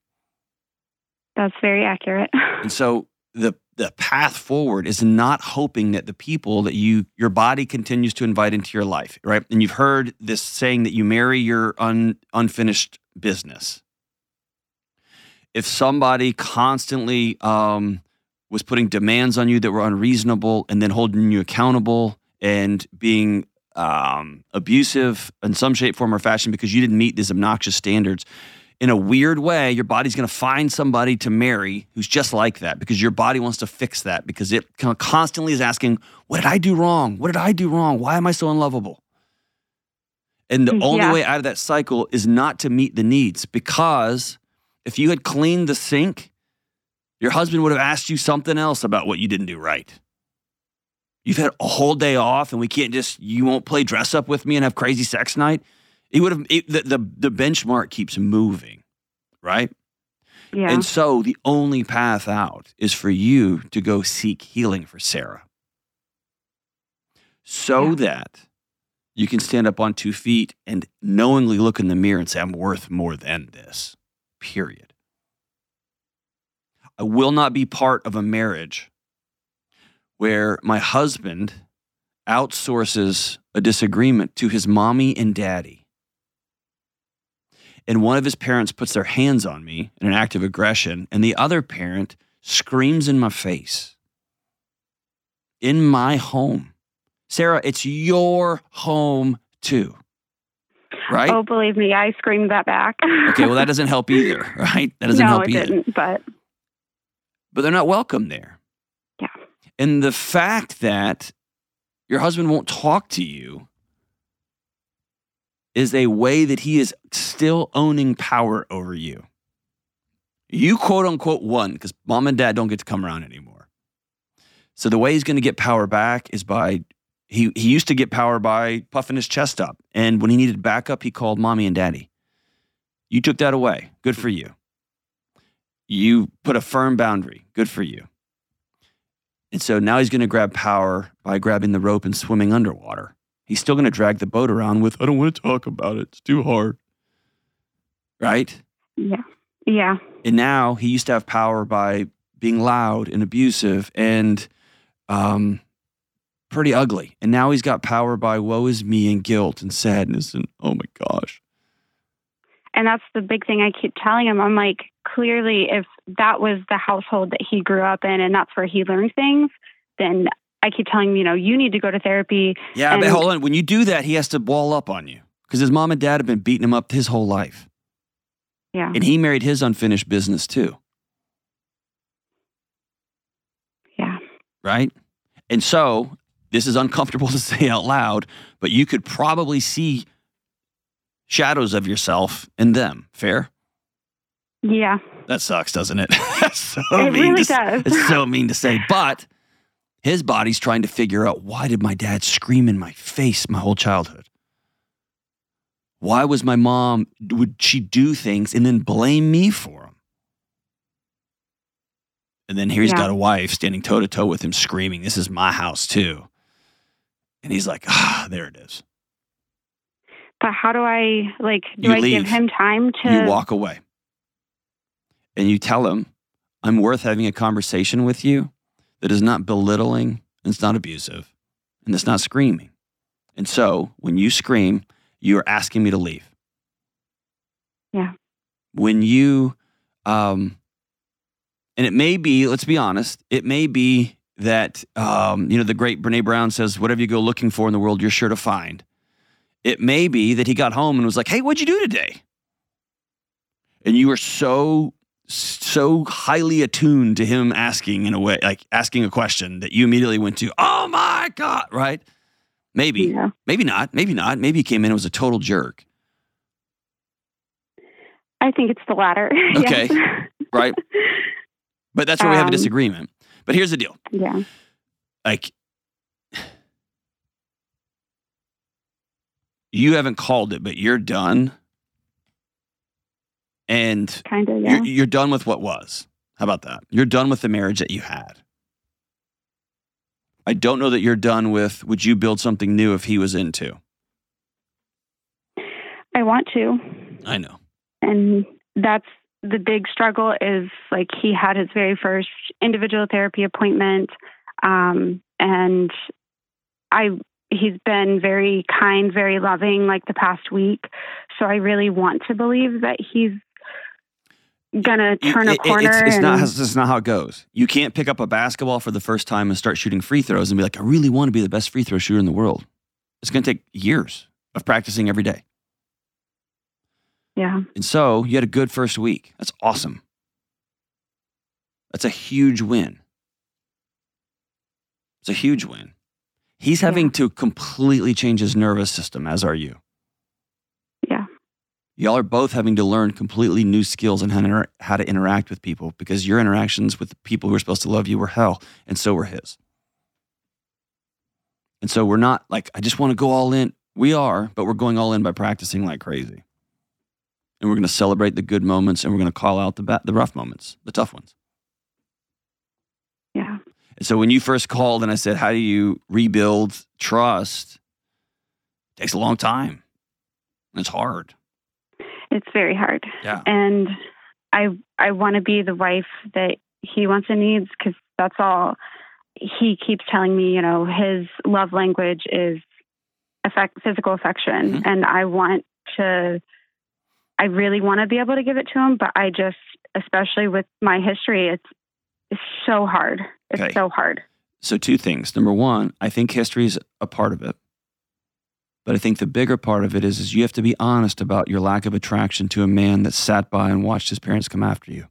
That's very accurate. And so the the path forward is not hoping that the people that you your body continues to invite into your life, right? And you've heard this saying that you marry your un, unfinished business. If somebody constantly um, was putting demands on you that were unreasonable and then holding you accountable and being um, abusive in some shape, form, or fashion because you didn't meet these obnoxious standards, in a weird way, your body's going to find somebody to marry who's just like that because your body wants to fix that because it constantly is asking, What did I do wrong? What did I do wrong? Why am I so unlovable? And the Mm, only way out of that cycle is not to meet the needs because if you had cleaned the sink, your husband would have asked you something else about what you didn't do right. You've had a whole day off and we can't just, you won't play dress up with me and have crazy sex night. He would have, it, the, the, the benchmark keeps moving, right? yeah. And so the only path out is for you to go seek healing for Sarah so Yeah. that you can stand up on two feet and knowingly look in the mirror and say, I'm worth more than this, period. I will not be part of a marriage where my husband outsources a disagreement to his mommy and daddy. And one of his parents puts their hands on me in an act of aggression, and the other parent screams in my face in my home. Sarah, it's your home too. Right? Oh, believe me, I screamed that back. Okay, well, that doesn't help either, right? That doesn't no, help it either. didn't. But But they're not welcome there. Yeah. And the fact that your husband won't talk to you is a way that he is still owning power over you. You quote unquote won because mom and dad don't get to come around anymore. So the way he's going to get power back is by he he used to get power by puffing his chest up, and when he needed backup, he called mommy and daddy. You took that away. Good for you. You put a firm boundary. Good for you. And so now he's going to grab power by grabbing the rope and swimming underwater. He's still going to drag the boat around with, I don't want to talk about it. It's too hard. Right? yeah, yeah, And now he used to have power by being loud and abusive and um, pretty ugly. And now he's got power by woe is me and guilt and sadness and oh my gosh. and that's the big thing I keep telling him. I'm like, clearly, if that was the household that he grew up in, and that's where he learned things, then I keep telling him, you know, you need to go to therapy. Yeah, but And- hold on. When you do that, he has to wall up on you because his mom and dad have been beating him up his whole life. Yeah, And he married his unfinished business too. yeah, right? And so this is uncomfortable to say out loud, but you could probably see shadows of yourself in them. Fair? yeah. That sucks, doesn't it? So It mean really to, does. It's so mean to say, but his body's trying to figure out why did my dad scream in my face my whole childhood? Why was my mom would she do things and then blame me for them? And then here he's Yeah. got a wife standing toe to toe with him screaming, "This is my house too." And he's like, "Ah, there it is." But how do I like? Do You I leave. give him time to? you walk away and you tell him, I'm worth having a conversation with you that is not belittling and it's not abusive and it's not screaming. And so when you scream, you are asking me to leave. Yeah. When you, um, and it may be, let's be honest, it may be that, um, you know, the great Brene Brown says, whatever you go looking for in the world, you're sure to find. It may be that he got home and was like, hey, what'd you do today? And you were so, so highly attuned to him asking in a way, like asking a question that you immediately went to, oh my God, right? Maybe, Yeah. maybe not. Maybe not. Maybe he came in and was a total jerk. I think it's the latter. Okay. Right. But that's where we have a Um, disagreement. But here's the deal. yeah. Like, you haven't called it, but you're done. And Kind of. Yeah. you're, you're done with what was. How about that? You're done with the marriage that you had. I don't know that you're done with would you build something new if he was into? I want to. I know. and that's the big struggle is like he had his very first individual therapy appointment um, and i he's been very kind very loving like the past week so i really want to believe that he's gonna turn a it- it- corner It's, it's and, not. That's not how it goes. You can't pick up a basketball for the first time and start shooting free throws and be like, I really want to be the best free throw shooter in the world. It's going to take years of practicing every day. yeah And so you had a good first week. That's awesome. That's a huge win. It's a huge win. He's having Yeah. to completely change his nervous system, as are you. Y'all are both having to learn completely new skills and how to, inter- how to interact with people because your interactions with the people who are supposed to love you were hell, and so were his. And so we're not like, I just want to go all in. We are, but we're going all in by practicing like crazy. And we're going to celebrate the good moments and we're going to call out the, ba- the rough moments, the tough ones. yeah And so when you first called and I said, How do you rebuild trust? It takes a long time. And it's hard. It's very hard Yeah. and i i want to be the wife that he wants and needs because that's all he keeps telling me you know his love language is affect physical affection Mhm. and i want to i really want to be able to give it to him but i just especially with my history it's it's so hard it's Okay. so hard So, two things. Number one, I think history is a part of it. But I think the bigger part of it is, is you have to be honest about your lack of attraction to a man that sat by and watched his parents come after you.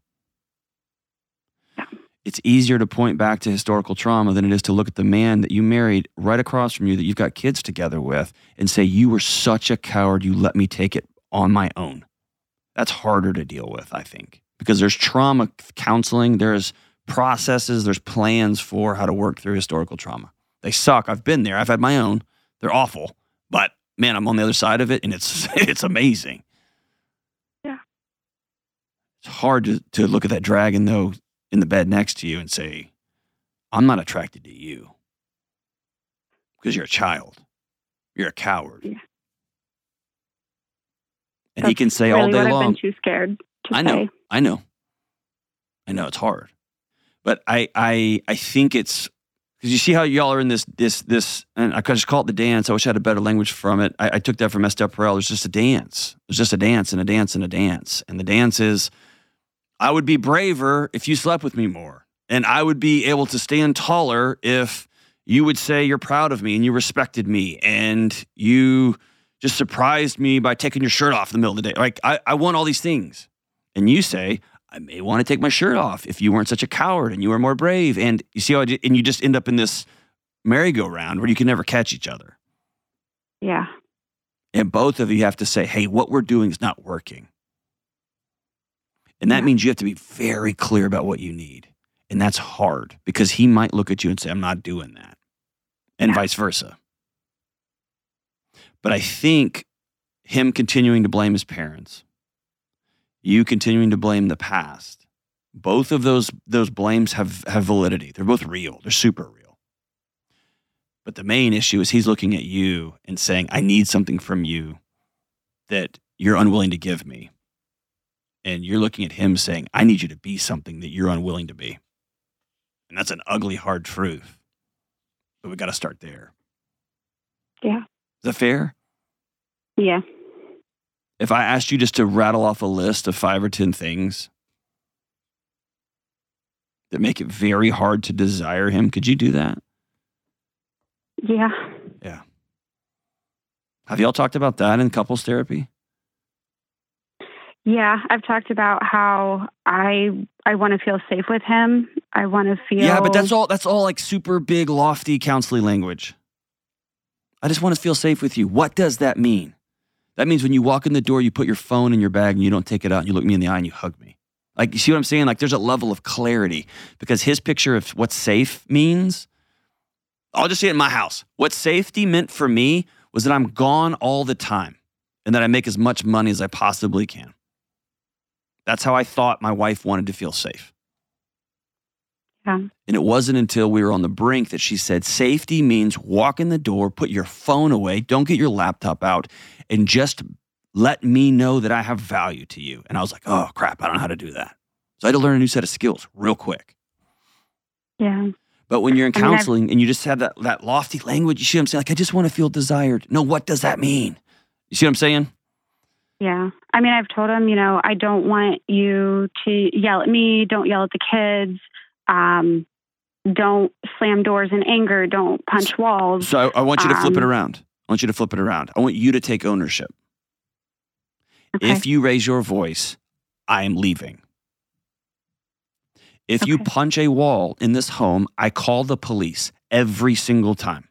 It's easier to point back to historical trauma than it is to look at the man that you married right across from you that you've got kids together with and say, You were such a coward, you let me take it on my own. That's harder to deal with, I think, because there's trauma counseling, there's processes, there's plans for how to work through historical trauma. They suck. I've been there. I've had my own. They're awful. But man, I'm on the other side of it and it's it's amazing. Yeah. It's hard to, to look at that dragon though in the bed next to you and say, I'm not attracted to you. Because you're a child. You're a coward. Yeah. And he can say really all day what i've long. been too scared to I know. say I know. I know it's hard. But I I I think it's because you see how y'all are in this this this and I just call it the dance. I wish I had a better language from it. I, I took that from Esther Perel. There's just a dance. There's just a dance and a dance and a dance. And the dance is I would be braver if you slept with me more. And I would be able to stand taller if you would say you're proud of me and you respected me and you just surprised me by taking your shirt off in the middle of the day. Like I, I want all these things. And you say, I may want to take my shirt off if you weren't such a coward and you were more brave. And you see how I did, and you just end up in this merry-go-round where you can never catch each other. yeah And both of you have to say, hey, what we're doing is not working. And that Yeah. means you have to be very clear about what you need. And that's hard because he might look at you and say, I'm not doing that. And Yeah. vice versa. But I think him continuing to blame his parents, you continuing to blame the past, both of those those blames have have validity. They're both real. They're super real. But the main issue is he's looking at you and saying, I need something from you that you're unwilling to give me. And you're looking at him saying, I need you to be something that you're unwilling to be. And that's an ugly, hard truth. But we got to start there. Yeah. Is that fair? yeah If I asked you just to rattle off a list of five or 10 things that make it very hard to desire him, could you do that? yeah Yeah. Have y'all talked about that in couples therapy? Yeah, I've talked about how I I want to feel safe with him. I want to feel Yeah, but that's all that's all like super big lofty counseling language. I just want to feel safe with you. What does that mean? That means when you walk in the door, you put your phone in your bag and you don't take it out and you look me in the eye and you hug me. Like, you see what I'm saying? Like, there's a level of clarity because his picture of what safe means, I'll just say it in my house. What safety meant for me was that I'm gone all the time and that I make as much money as I possibly can. That's how I thought my wife wanted to feel safe. Yeah. And it wasn't until we were on the brink that she said, safety means walk in the door, put your phone away, don't get your laptop out, and just let me know that I have value to you. And I was like, oh crap, I don't know how to do that. So I had to learn a new set of skills real quick. Yeah. But when you're in I mean, counseling and you just have that, that lofty language, you see what I'm saying? Like, I just want to feel desired. No, what does that mean? You see what I'm saying? Yeah. I mean, I've told him, you know, I don't want you to yell at me. Don't yell at the kids. Um, don't slam doors in anger. Don't punch walls. So I, I want you to flip it Um, around. I want you to flip it around. I want you to take ownership. Okay. If you raise your voice, I am leaving. If you punch a wall in this home, I call the police every single time.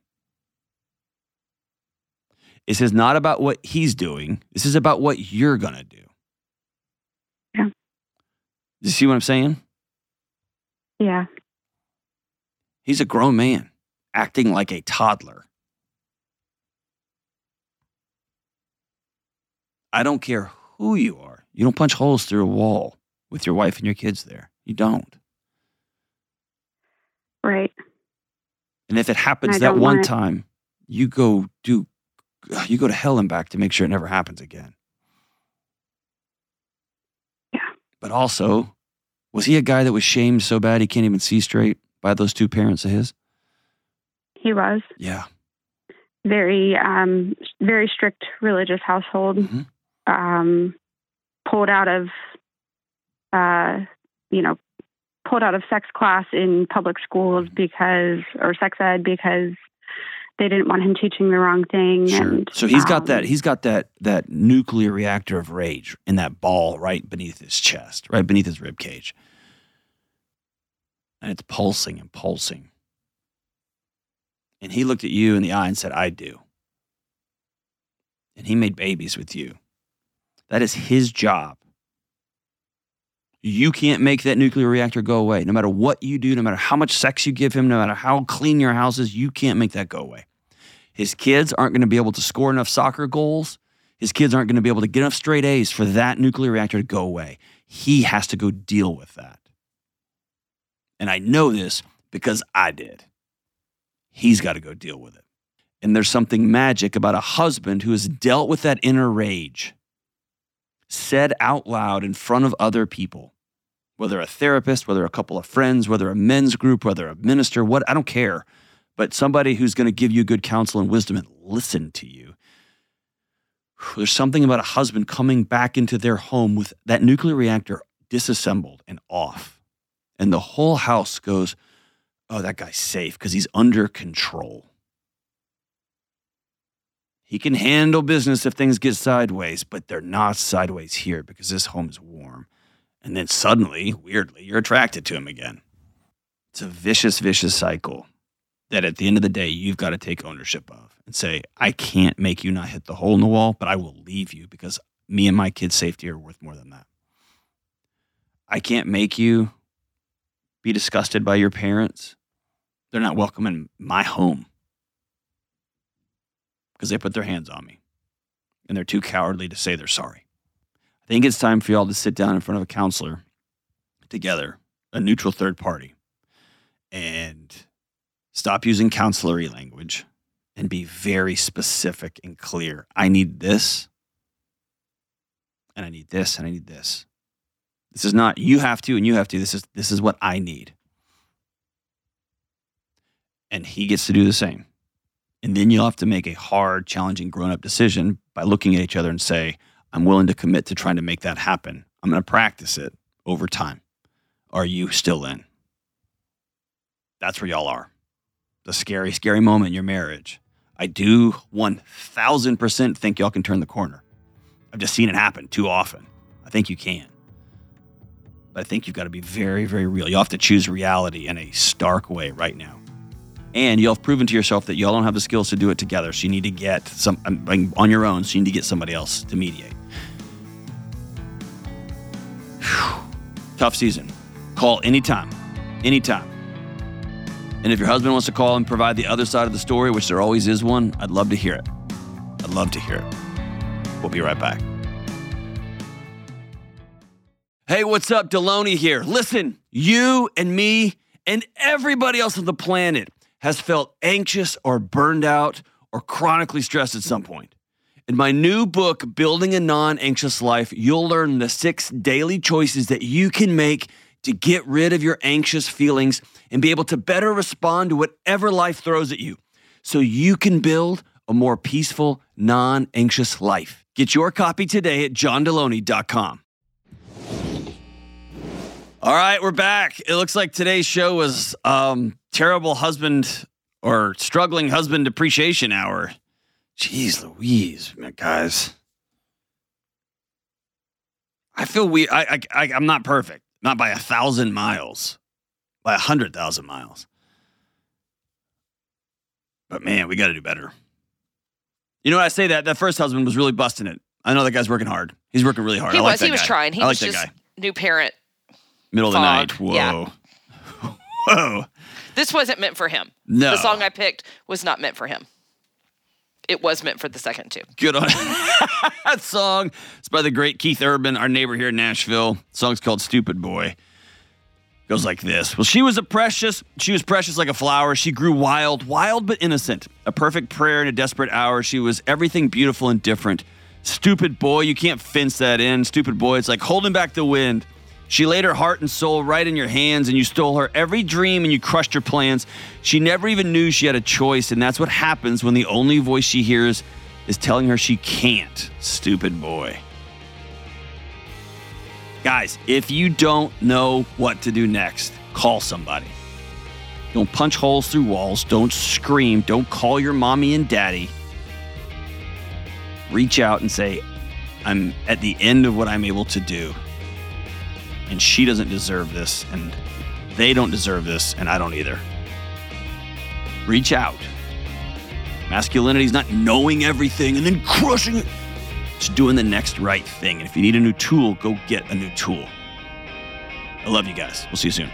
This is not about what he's doing. This is about what you're going to do. Yeah. You see what I'm saying? Yeah. He's a grown man acting like a toddler. I don't care who you are. You don't punch holes through a wall with your wife and your kids there. You don't. Right. And if it happens that one time, you go do you go to hell and back to make sure it never happens again. Yeah. But also, was he a guy that was shamed so bad he can't even see straight by those two parents of his? He was Yeah. very, um, very strict religious household. Mhm. Um, pulled out of, uh, you know, pulled out of sex class in public schools Mm-hmm. because, or sex ed because they didn't want him teaching the wrong thing. Sure. And, So he's got that um, he's got that that nuclear reactor of rage in that ball right beneath his chest, right beneath his rib cage. And it's pulsing and pulsing. And he looked at you in the eye and said, "I do." And he made babies with you. That is his job. You can't make that nuclear reactor go away. No matter what you do, no matter how much sex you give him, no matter how clean your house is, you can't make that go away. His kids aren't going to be able to score enough soccer goals. His kids aren't going to be able to get enough straight A's for that nuclear reactor to go away. He has to go deal with that. And I know this because I did. He's got to go deal with it. And there's something magic about a husband who has dealt with that inner rage, said out loud in front of other people, whether a therapist, whether a couple of friends, whether a men's group, whether a minister, what I don't care but somebody who's going to give you good counsel and wisdom and listen to you. There's something about a husband coming back into their home with that nuclear reactor disassembled and off. And the whole house goes, oh, that guy's safe because he's under control. He can handle business if things get sideways, but they're not sideways here because this home is warm. And then suddenly, weirdly, you're attracted to him again. It's a vicious, vicious cycle that at the end of the day, you've got to take ownership of and say, I can't make you not hit the hole in the wall, but I will leave you because me and my kids' safety are worth more than that. I can't make you be disgusted by your parents. They're not welcome in my home because they put their hands on me and they're too cowardly to say they're sorry. I think it's time for y'all to sit down in front of a counselor together, a neutral third party, and stop using counselory language and be very specific and clear. I need this, and I need this, and I need this. This is not you have to and you have to. This is this is what I need. And he gets to do the same. And then you'll have to make a hard, challenging, grown up decision by looking at each other and say, I'm willing to commit to trying to make that happen. I'm going to practice it over time. Are you still in? That's where y'all are. The scary, scary moment in your marriage. I do 1000% think y'all can turn the corner. I've just seen it happen too often. I think you can. But I think you've got to be very, very real. You have to choose reality in a stark way right now. And y'all have proven to yourself that y'all don't have the skills to do it together. So you need to get some um, on your own. So you need to get somebody else to mediate. Whew. Tough season. Call anytime. Anytime. And if your husband wants to call and provide the other side of the story, which there always is one, I'd love to hear it. I'd love to hear it. We'll be right back. Hey, what's up? Delony here. Listen, you and me and everybody else on the planet has felt anxious or burned out or chronically stressed at some point. In my new book, Building a Non Anxious Life, you'll learn the six daily choices that you can make to get rid of your anxious feelings and be able to better respond to whatever life throws at you so you can build a more peaceful, non anxious life. Get your copy today at johndelony.com. All right, we're back. It looks like today's show was um, terrible husband or struggling husband appreciation hour. Jeez Louise, guys. I feel we. I, I, I I'm not perfect, not by a thousand miles, by a hundred thousand miles. But man, we got to do better. You know, I say that that first husband was really busting it. I know that guy's working hard. He's working really hard. He I was. Like that he was guy. trying. He I like was that just guy. new parent. Middle of the night. Whoa. Yeah. Whoa. This wasn't meant for him. No. The song I picked was not meant for him. It was meant for the second two. Good on that song. It's by the great Keith Urban, our neighbor here in Nashville. The song's called Stupid Boy. Goes like this. Well, she was a precious, she was precious like a flower. She grew wild, wild but innocent. A perfect prayer in a desperate hour. She was everything beautiful and different. Stupid boy, you can't fence that in. Stupid boy, it's like holding back the wind. She laid her heart and soul right in your hands, and you stole her every dream and you crushed her plans. She never even knew she had a choice, and that's what happens when the only voice she hears is telling her she can't. Stupid boy. Guys, if you don't know what to do next, call somebody. Don't punch holes through walls. Don't scream. Don't call your mommy and daddy. Reach out and say, I'm at the end of what I'm able to do. And she doesn't deserve this. And they don't deserve this. And I don't either. Reach out. Masculinity is not knowing everything and then crushing it. It's doing the next right thing. And if you need a new tool, go get a new tool. I love you guys. We'll see you soon.